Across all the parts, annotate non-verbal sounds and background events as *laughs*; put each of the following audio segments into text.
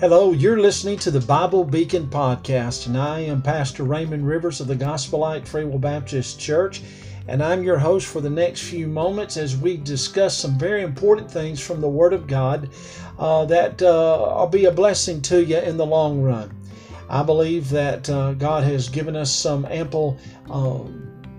Hello, you're listening to the Bible Beacon Podcast, and I am Pastor Raymond Rivers of the Gospel Light Free Will Baptist Church, and I'm your host for the next few moments as we discuss some very important things from the Word of God uh, that uh, will be a blessing to you in the long run. I believe that uh, God has given us some ample uh,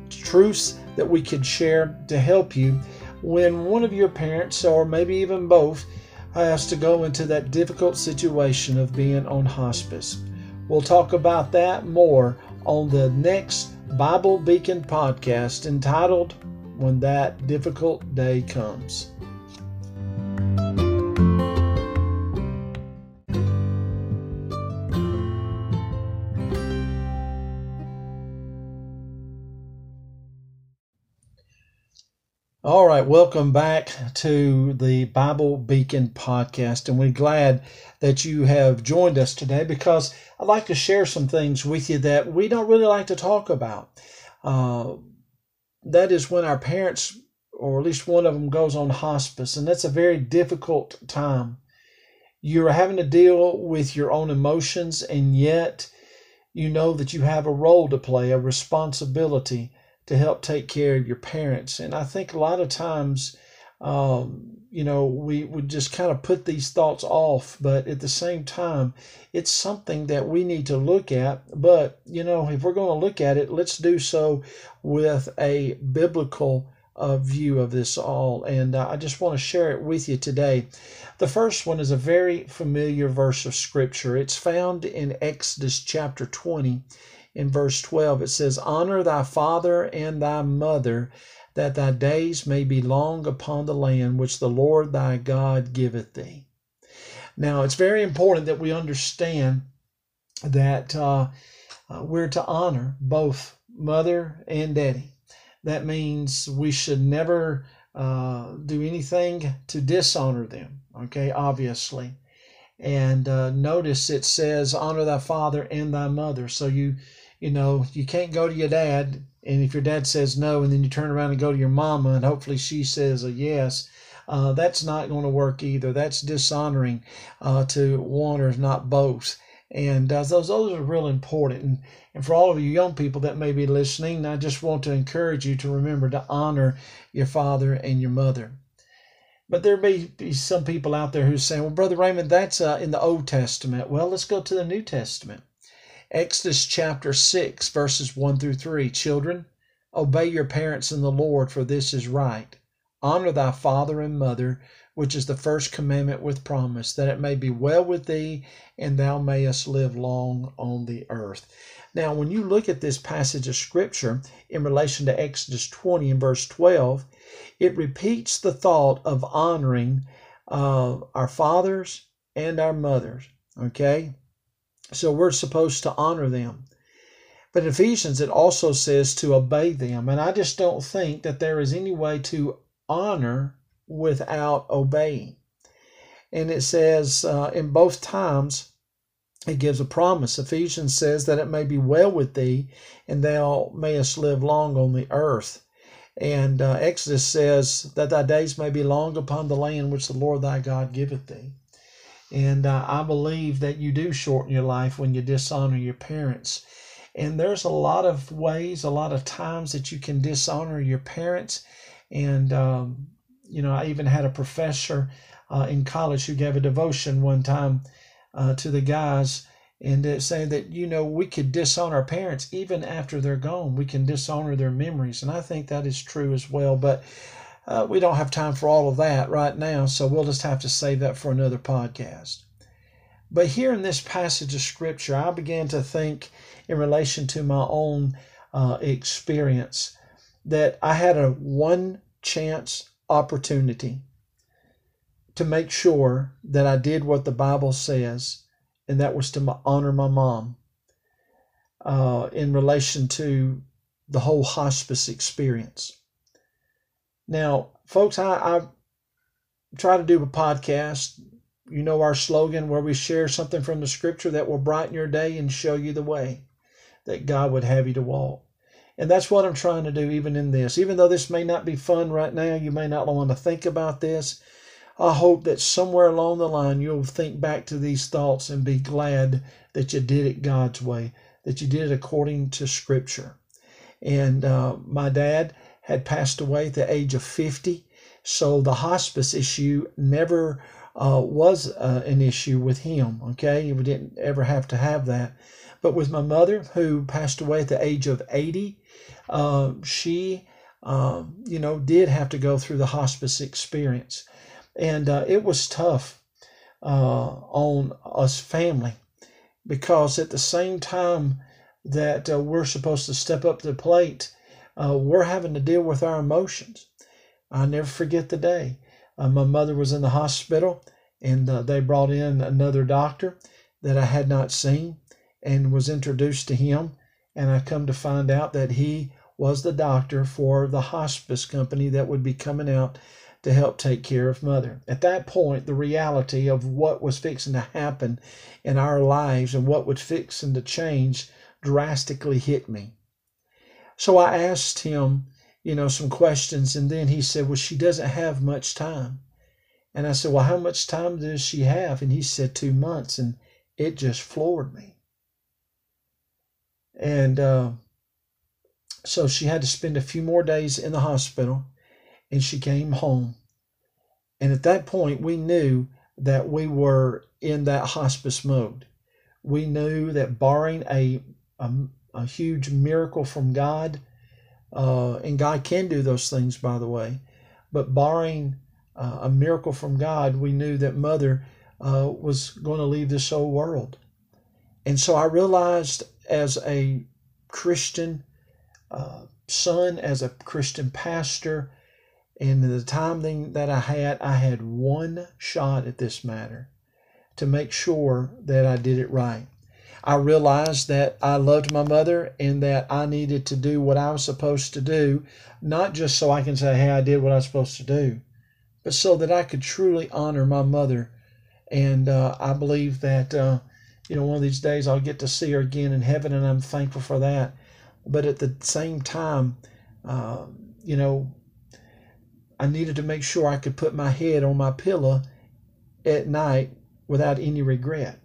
truths that we could share to help you when one of your parents, or maybe even both, has to go into that difficult situation of being on hospice. We'll talk about that more on the next Bible Beacon podcast entitled When That Difficult Day Comes. Welcome back to the Bible Beacon podcast. And we're glad that you have joined us today because I'd like to share some things with you that we don't really like to talk about. Uh, that is when our parents, or at least one of them, goes on hospice, and that's a very difficult time. You're having to deal with your own emotions, and yet you know that you have a role to play, a responsibility to help take care of your parents. And I think a lot of times, um, you know, we would just kind of put these thoughts off, but at the same time, it's something that we need to look at. But, you know, if we're going to look at it, let's do so with a biblical uh, view of this all. And uh, I just want to share it with you today. The first one is a very familiar verse of Scripture. It's found in Exodus chapter 20 in verse 12. It says, Honor thy father and thy mother, that thy days may be long upon the land which the Lord thy God giveth thee. Now, it's very important that we understand that uh, uh, we're to honor both mother and daddy. That means we should never uh, do anything to dishonor them, okay, obviously. And uh, notice it says, honor thy father and thy mother. So you you know, you can't go to your dad, and if your dad says no, and then you turn around and go to your mama, and hopefully she says a yes, uh, that's not going to work either. That's dishonoring uh, to one or not both. And uh, those those are real important. And, and for all of you young people that may be listening, I just want to encourage you to remember to honor your father and your mother. But there may be some people out there who's saying, well, Brother Raymond, that's uh, in the Old Testament. Well, let's go to the New Testament. Exodus chapter 6, verses 1 through 3. Children, obey your parents in the Lord, for this is right. Honor thy father and mother, which is the first commandment with promise, that it may be well with thee, and thou mayest live long on the earth. Now, when you look at this passage of Scripture in relation to Exodus 20 and verse 12, it repeats the thought of honoring uh, our fathers and our mothers. Okay? So we're supposed to honor them. But in Ephesians, it also says to obey them. And I just don't think that there is any way to honor without obeying. And it says uh, in both times, it gives a promise. Ephesians says that it may be well with thee, and thou mayest live long on the earth. And uh, Exodus says that thy days may be long upon the land which the Lord thy God giveth thee. And uh, I believe that you do shorten your life when you dishonor your parents. And there's a lot of ways, a lot of times that you can dishonor your parents. And, um, you know, I even had a professor uh, in college who gave a devotion one time uh, to the guys and uh, saying that, you know, we could dishonor our parents even after they're gone. We can dishonor their memories. And I think that is true as well. But uh, we don't have time for all of that right now, so we'll just have to save that for another podcast. But here in this passage of Scripture, I began to think in relation to my own uh, experience that I had a one chance opportunity to make sure that I did what the Bible says, and that was to honor my mom uh, in relation to the whole hospice experience. Now, folks, I, I try to do a podcast. You know our slogan where we share something from the scripture that will brighten your day and show you the way that God would have you to walk. And that's what I'm trying to do even in this. Even though this may not be fun right now, you may not want to think about this. I hope that somewhere along the line you'll think back to these thoughts and be glad that you did it God's way, that you did it according to Scripture. And uh, my dad had passed away at the age of 50, so the hospice issue never uh, was uh, an issue with him. Okay, we didn't ever have to have that. But with my mother, who passed away at the age of 80, uh, she, um, you know, did have to go through the hospice experience. And uh, it was tough uh, on us family because at the same time that uh, we're supposed to step up the plate, we're having to deal with our emotions. I never forget the day. Uh, my mother was in the hospital, and uh, they brought in another doctor that I had not seen and was introduced to him. And I come to find out that he was the doctor for the hospice company that would be coming out to help take care of mother. At that point, the reality of what was fixing to happen in our lives and what was fixing to change drastically hit me. So I asked him you know, some questions. And then he said, Well, she doesn't have much time. And I said, Well, how much time does she have? And he said, Two months. And it just floored me. And uh, so she had to spend a few more days in the hospital and she came home. And at that point, we knew that we were in that hospice mode. We knew that barring a, a, a huge miracle from God, uh, and God can do those things, by the way. But barring uh, a miracle from God, we knew that Mother uh, was going to leave this old world. And so I realized as a Christian uh, son, as a Christian pastor, and the time that I had, I had one shot at this matter to make sure that I did it right. I realized that I loved my mother and that I needed to do what I was supposed to do, not just so I can say, hey, I did what I was supposed to do, but so that I could truly honor my mother. And uh, I believe that, uh, you know, one of these days I'll get to see her again in heaven, and I'm thankful for that. But at the same time, uh, you know, I needed to make sure I could put my head on my pillow at night without any regret.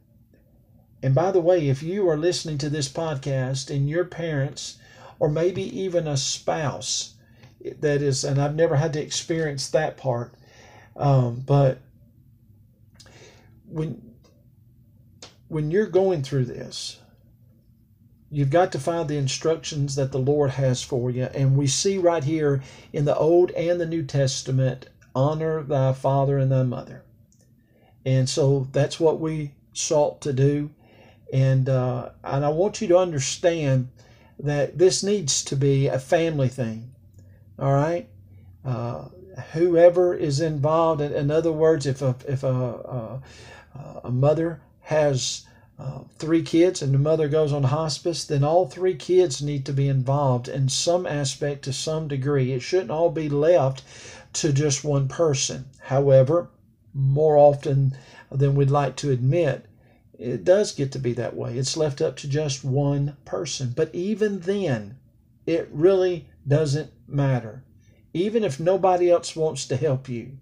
And by the way, if you are listening to this podcast and your parents, or maybe even a spouse, that is, and I've never had to experience that part, um, but when when you're going through this, you've got to find the instructions that the Lord has for you. And we see right here in the Old and the New Testament honor thy father and thy mother. And so that's what we sought to do and uh, and I want you to understand that this needs to be a family thing. All right, uh, whoever is involved. In, in, other words, if a if a a, a mother has uh, three kids and the mother goes on hospice, then all three kids need to be involved in some aspect to some degree. It shouldn't all be left to just one person. However, more often than we'd like to admit, it does get to be that way. It's left up to just one person. But even then, it really doesn't matter. Even if nobody else wants to help you,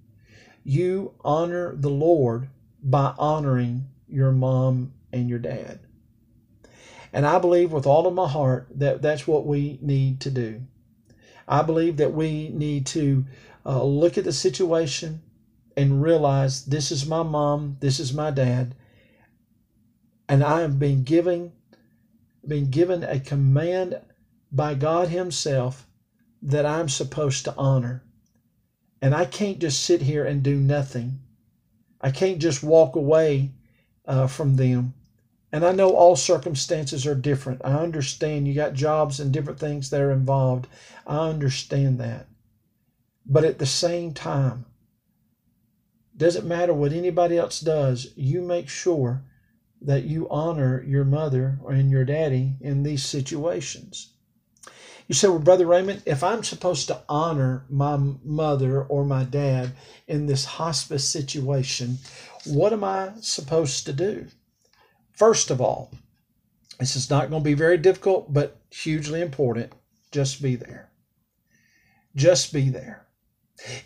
you honor the Lord by honoring your mom and your dad. And I believe with all of my heart that that's what we need to do. I believe that we need to uh, look at the situation and realize this is my mom, this is my dad, and I have been given been given a command by God Himself that I'm supposed to honor. And I can't just sit here and do nothing. I can't just walk away uh, from them. And I know all circumstances are different. I understand you got jobs and different things that are involved. I understand that. But at the same time, doesn't matter what anybody else does, you make sure that you honor your mother and your daddy in these situations. You say, Well, Brother Raymond, if I'm supposed to honor my mother or my dad in this hospice situation, what am I supposed to do? First of all, this is not going to be very difficult, but hugely important. Just be there. Just be there.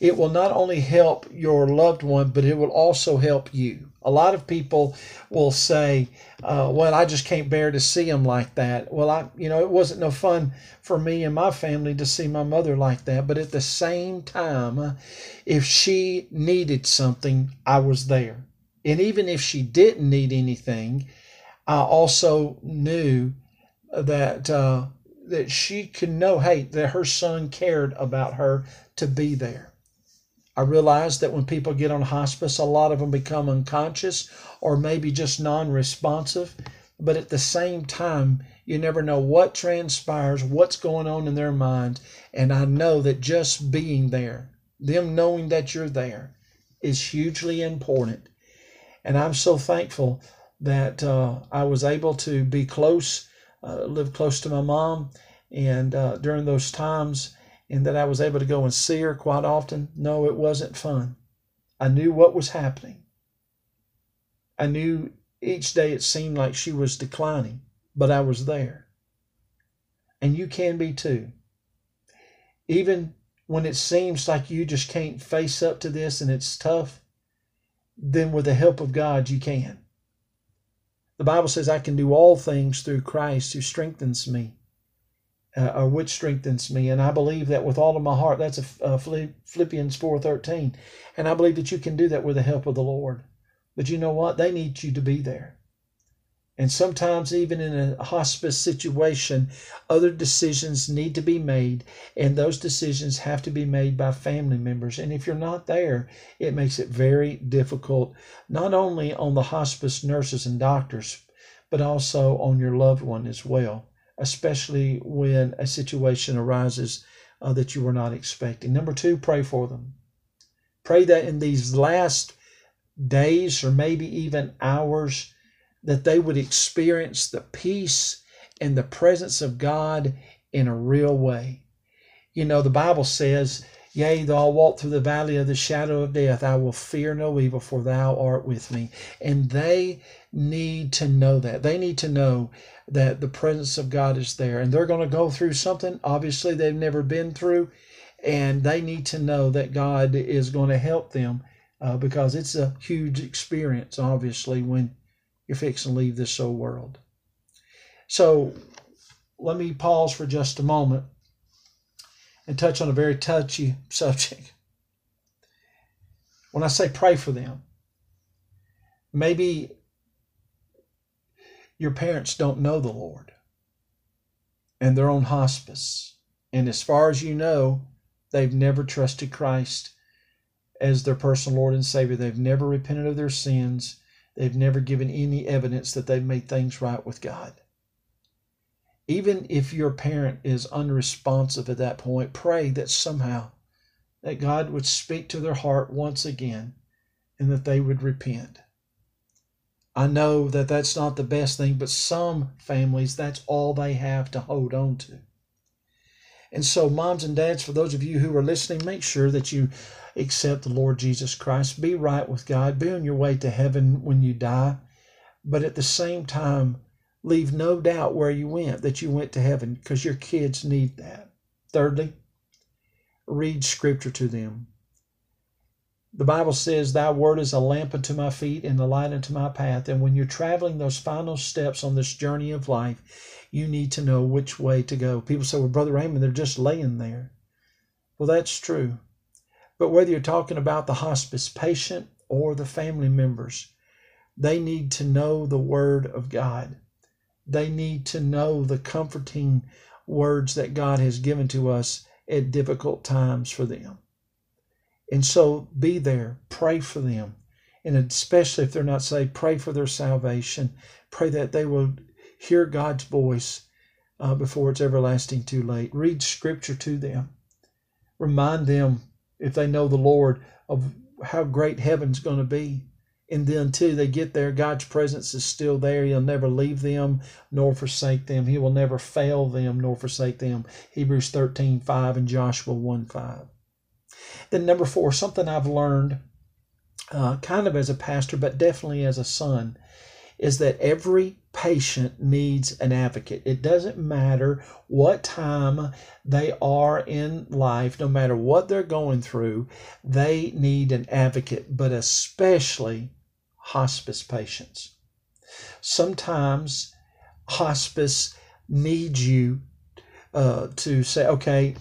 It will not only help your loved one, but it will also help you. A lot of people will say, uh, "Well, I just can't bear to see him like that." Well, I, you know, it wasn't no fun for me and my family to see my mother like that. But at the same time, if she needed something, I was there, and even if she didn't need anything, I also knew that uh, that she could know, hey, that her son cared about her to be there. I realize that when people get on hospice, a lot of them become unconscious or maybe just non responsive. But at the same time, you never know what transpires, what's going on in their mind. And I know that just being there, them knowing that you're there, is hugely important. And I'm so thankful that uh, I was able to be close, uh, live close to my mom. And uh, during those times, and that I was able to go and see her quite often. No, it wasn't fun. I knew what was happening. I knew each day it seemed like she was declining, but I was there. And you can be too. Even when it seems like you just can't face up to this and it's tough, then with the help of God, you can. The Bible says, I can do all things through Christ who strengthens me uh, or which strengthens me. And I believe that with all of my heart. That's a, uh, Philippians 4.13. And I believe that you can do that with the help of the Lord. But you know what? They need you to be there. And sometimes, even in a hospice situation, other decisions need to be made, and those decisions have to be made by family members. And if you're not there, it makes it very difficult, not only on the hospice nurses and doctors, but also on your loved one as well especially when a situation arises uh, that you were not expecting. Number two, pray for them. Pray that in these last days or maybe even hours, that they would experience the peace and the presence of God in a real way. You know, the Bible says, Yea, though I walk through the valley of the shadow of death, I will fear no evil, for thou art with me. And they need to know that. They need to know that the presence of God is there. And they're going to go through something, obviously, they've never been through. And they need to know that God is going to help them uh, because it's a huge experience, obviously, when you're fixing to leave this old world. So let me pause for just a moment and touch on a very touchy *laughs* subject. When I say pray for them, maybe your parents don't know the Lord and they're on hospice. And as far as you know, they've never trusted Christ as their personal Lord and Savior. They've never repented of their sins. They've never given any evidence that they've made things right with God. Even if your parent is unresponsive at that point, pray that somehow that God would speak to their heart once again and that they would repent. I know that that's not the best thing, but some families, that's all they have to hold on to. And so, moms and dads, for those of you who are listening, make sure that you accept the Lord Jesus Christ. Be right with God. Be on your way to heaven when you die. But at the same time, leave no doubt where you went, that you went to heaven, because your kids need that. Thirdly, read scripture to them. The Bible says, Thy word is a lamp unto my feet and a light unto my path. And when you're traveling those final steps on this journey of life, you need to know which way to go. People say, Well, Brother Raymond, they're just laying there. Well, that's true. But whether you're talking about the hospice patient or the family members, they need to know the Word of God. They need to know the comforting words that God has given to us at difficult times for them. And so be there, pray for them. And especially if they're not saved, pray for their salvation. Pray that they will hear God's voice uh, before it's everlasting too late. Read scripture to them. Remind them, if they know the Lord, of how great heaven's going to be. And then, until they get there, God's presence is still there. He'll never leave them nor forsake them. He will never fail them nor forsake them. Hebrews 13 5 and Joshua 1 5. Then, number four, something I've learned uh, kind of as a pastor, but definitely as a son, is that every patient needs an advocate. It doesn't matter what time they are in life, no matter what they're going through, they need an advocate, but especially hospice patients. Sometimes hospice needs you uh, to say, okay,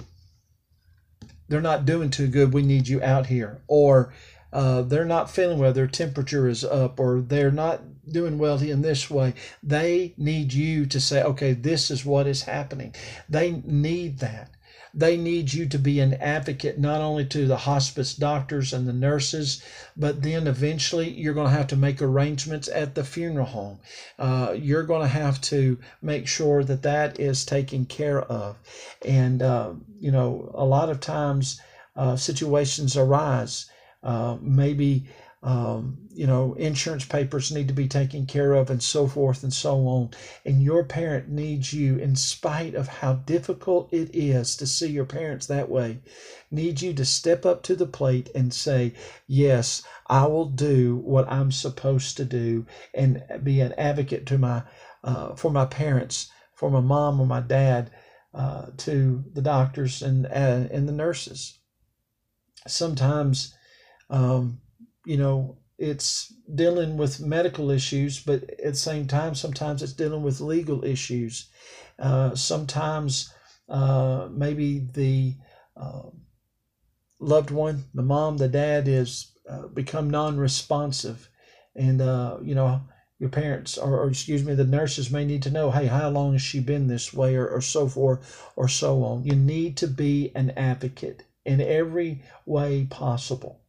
they're not doing too good. We need you out here. Or uh, they're not feeling well. Their temperature is up, or they're not doing well in this way. They need you to say, okay, this is what is happening. They need that. They need you to be an advocate not only to the hospice doctors and the nurses, but then eventually you're going to have to make arrangements at the funeral home. Uh, you're going to have to make sure that that is taken care of. And, uh, you know, a lot of times uh, situations arise. Uh, maybe um, you know, insurance papers need to be taken care of and so forth and so on. And your parent needs you, in spite of how difficult it is to see your parents that way, needs you to step up to the plate and say, Yes, I will do what I'm supposed to do and be an advocate to my, uh, for my parents, for my mom or my dad, uh, to the doctors and, uh, and the nurses. Sometimes, um, you know, it's dealing with medical issues, but at the same time, sometimes it's dealing with legal issues. Uh, sometimes uh, maybe the uh, loved one, the mom, the dad, is uh, become non-responsive, and uh, you know your parents or, or, excuse me the nurses may need to know hey how long has she been this way? or, or so forth or so on. You need to be an advocate in every way possible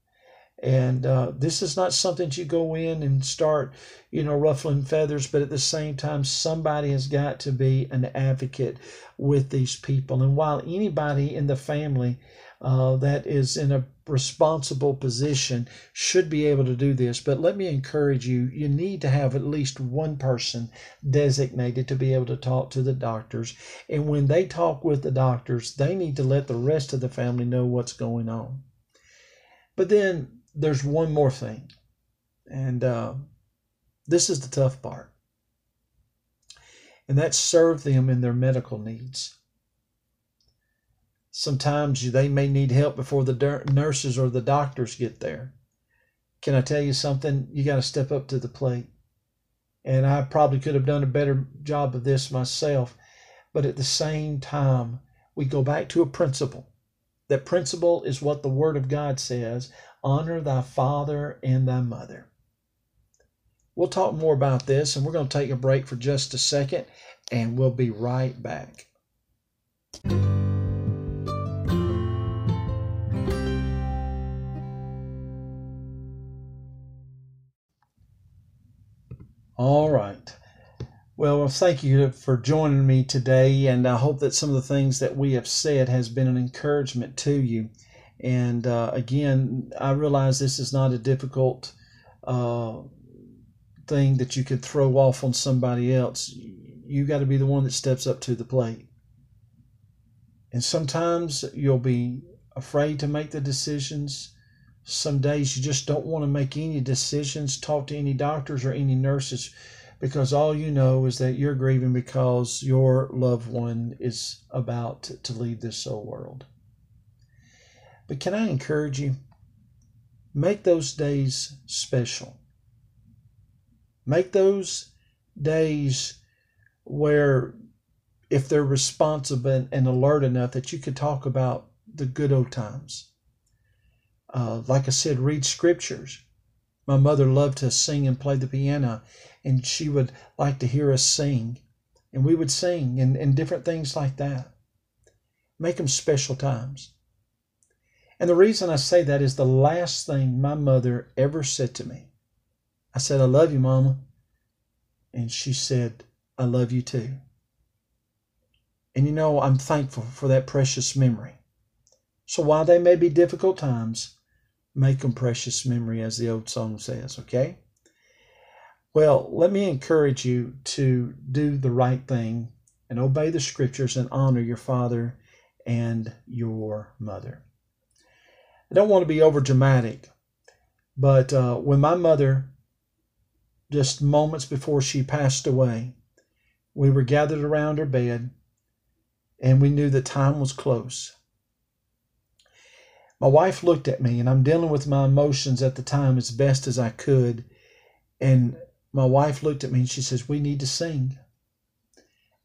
and uh, this is not something you go in and start, you know, ruffling feathers, but at the same time, somebody has got to be an advocate with these people. And while anybody in the family uh, that is in a responsible position should be able to do this, but let me encourage you you need to have at least one person designated to be able to talk to the doctors. And when they talk with the doctors, they need to let the rest of the family know what's going on. But then there's one more thing, and uh, this is the tough part, and that's serve them in their medical needs. Sometimes they may need help before the nurses or the doctors get there. Can I tell you something? You got to step up to the plate. And I probably could have done a better job of this myself. But at the same time, we go back to a principle. That principle is what the Word of God says honor thy father and thy mother. We'll talk more about this, and we're going to take a break for just a second, and we'll be right back. All right. Well, thank you for joining me today, and I hope that some of the things that we have said has been an encouragement to you. And uh, again, I realize this is not a difficult uh, thing that you could throw off on somebody else. You got to be the one that steps up to the plate. And sometimes you'll be afraid to make the decisions. Some days you just don't want to make any decisions, talk to any doctors or any nurses, because all you know is that you're grieving because your loved one is about to leave this soul world. But can I encourage you? Make those days special. Make those days where, if they're responsible and alert enough, that you could talk about the good old times. Uh, like I said, read scriptures. My mother loved to sing and play the piano, and she would like to hear us sing. And we would sing and, and different things like that. Make them special times. And the reason I say that is the last thing my mother ever said to me. I said, I love you, Mama. And she said, I love you too. And you know, I'm thankful for that precious memory. So while they may be difficult times, make them precious memory, as the old song says, okay? Well, let me encourage you to do the right thing and obey the scriptures and honor your father and your mother. I don't want to be over dramatic, but uh, when my mother just moments before she passed away, we were gathered around her bed and we knew the time was close. My wife looked at me, and I'm dealing with my emotions at the time as best as I could. And my wife looked at me and she says, We need to sing.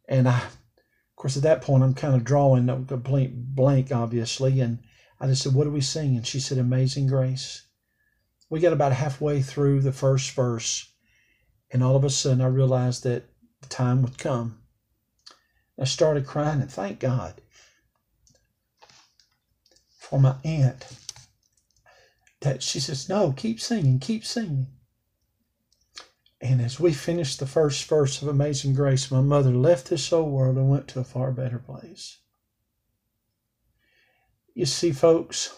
And I, of course, at that point, I'm kind of drawing a complete blank, obviously. And I just said, What are we singing? And she said, Amazing Grace. We got about halfway through the first verse, and all of a sudden I realized that the time would come. I started crying, and thank God for my aunt that she says, No, keep singing, keep singing. And as we finished the first verse of Amazing Grace, my mother left this old world and went to a far better place. You see, folks,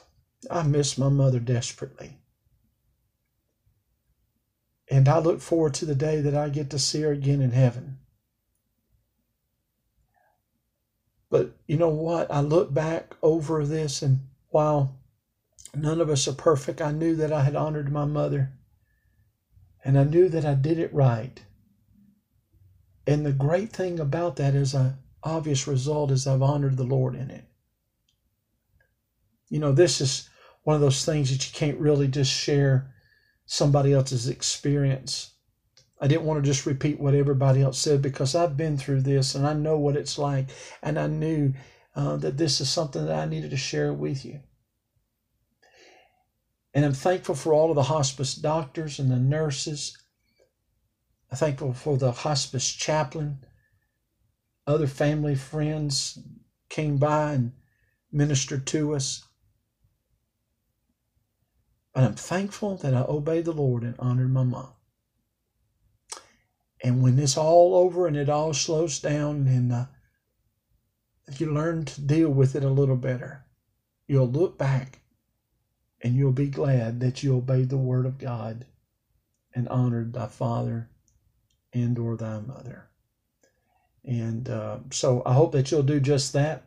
I miss my mother desperately. And I look forward to the day that I get to see her again in heaven. But you know what? I look back over this and while none of us are perfect, I knew that I had honored my mother. And I knew that I did it right. And the great thing about that is an obvious result is I've honored the Lord in it. You know, this is one of those things that you can't really just share somebody else's experience. I didn't want to just repeat what everybody else said because I've been through this and I know what it's like. And I knew uh, that this is something that I needed to share with you. And I'm thankful for all of the hospice doctors and the nurses. I'm thankful for the hospice chaplain. Other family friends came by and ministered to us. But I'm thankful that I obeyed the Lord and honored my mom. And when it's all over and it all slows down and uh, you learn to deal with it a little better, you'll look back and you'll be glad that you obeyed the word of God and honored thy father and or thy mother. And uh, so I hope that you'll do just that.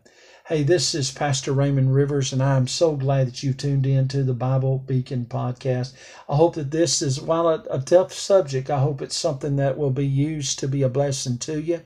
Hey, this is Pastor Raymond Rivers, and I'm so glad that you tuned in to the Bible Beacon podcast. I hope that this is, while a, a tough subject, I hope it's something that will be used to be a blessing to you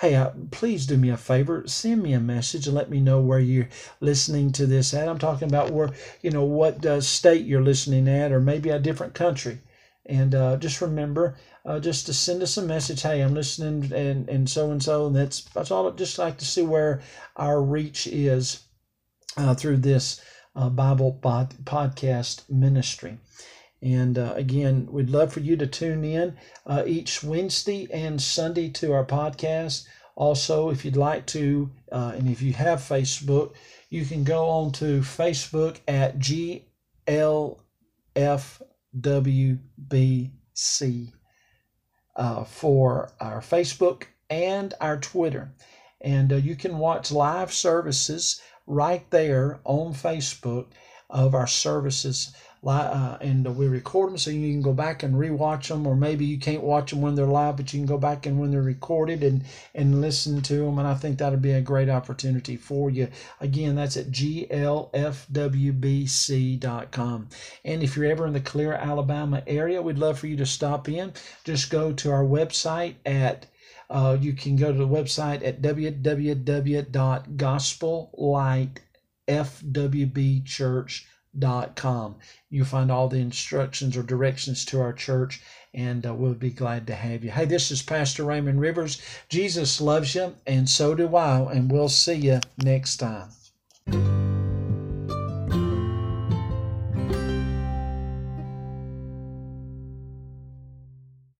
hey, uh, please do me a favor, send me a message and let me know where you're listening to this at. I'm talking about where, you know, what uh, state you're listening at, or maybe a different country. And uh, just remember, uh, just to send us a message. Hey, I'm listening, and and so and so, and that's that's all. I'd just like to see where our reach is uh, through this uh, Bible pod, podcast ministry. And uh, again, we'd love for you to tune in uh, each Wednesday and Sunday to our podcast. Also, if you'd like to, uh, and if you have Facebook, you can go on to Facebook at GLFWBC uh, for our Facebook and our Twitter. And uh, you can watch live services right there on Facebook of our services uh, and we record them so you can go back and rewatch them, or maybe you can't watch them when they're live, but you can go back and when they're recorded and and listen to them. And I think that'll be a great opportunity for you. Again, that's at glfwbc.com. And if you're ever in the Clear, Alabama area, we'd love for you to stop in. Just go to our website at uh, you can go to the website at www.gospellightfwbchurch.com com. You'll find all the instructions or directions to our church, and uh, we'll be glad to have you. Hey, this is Pastor Raymond Rivers. Jesus loves you, and so do I, and we'll see you next time.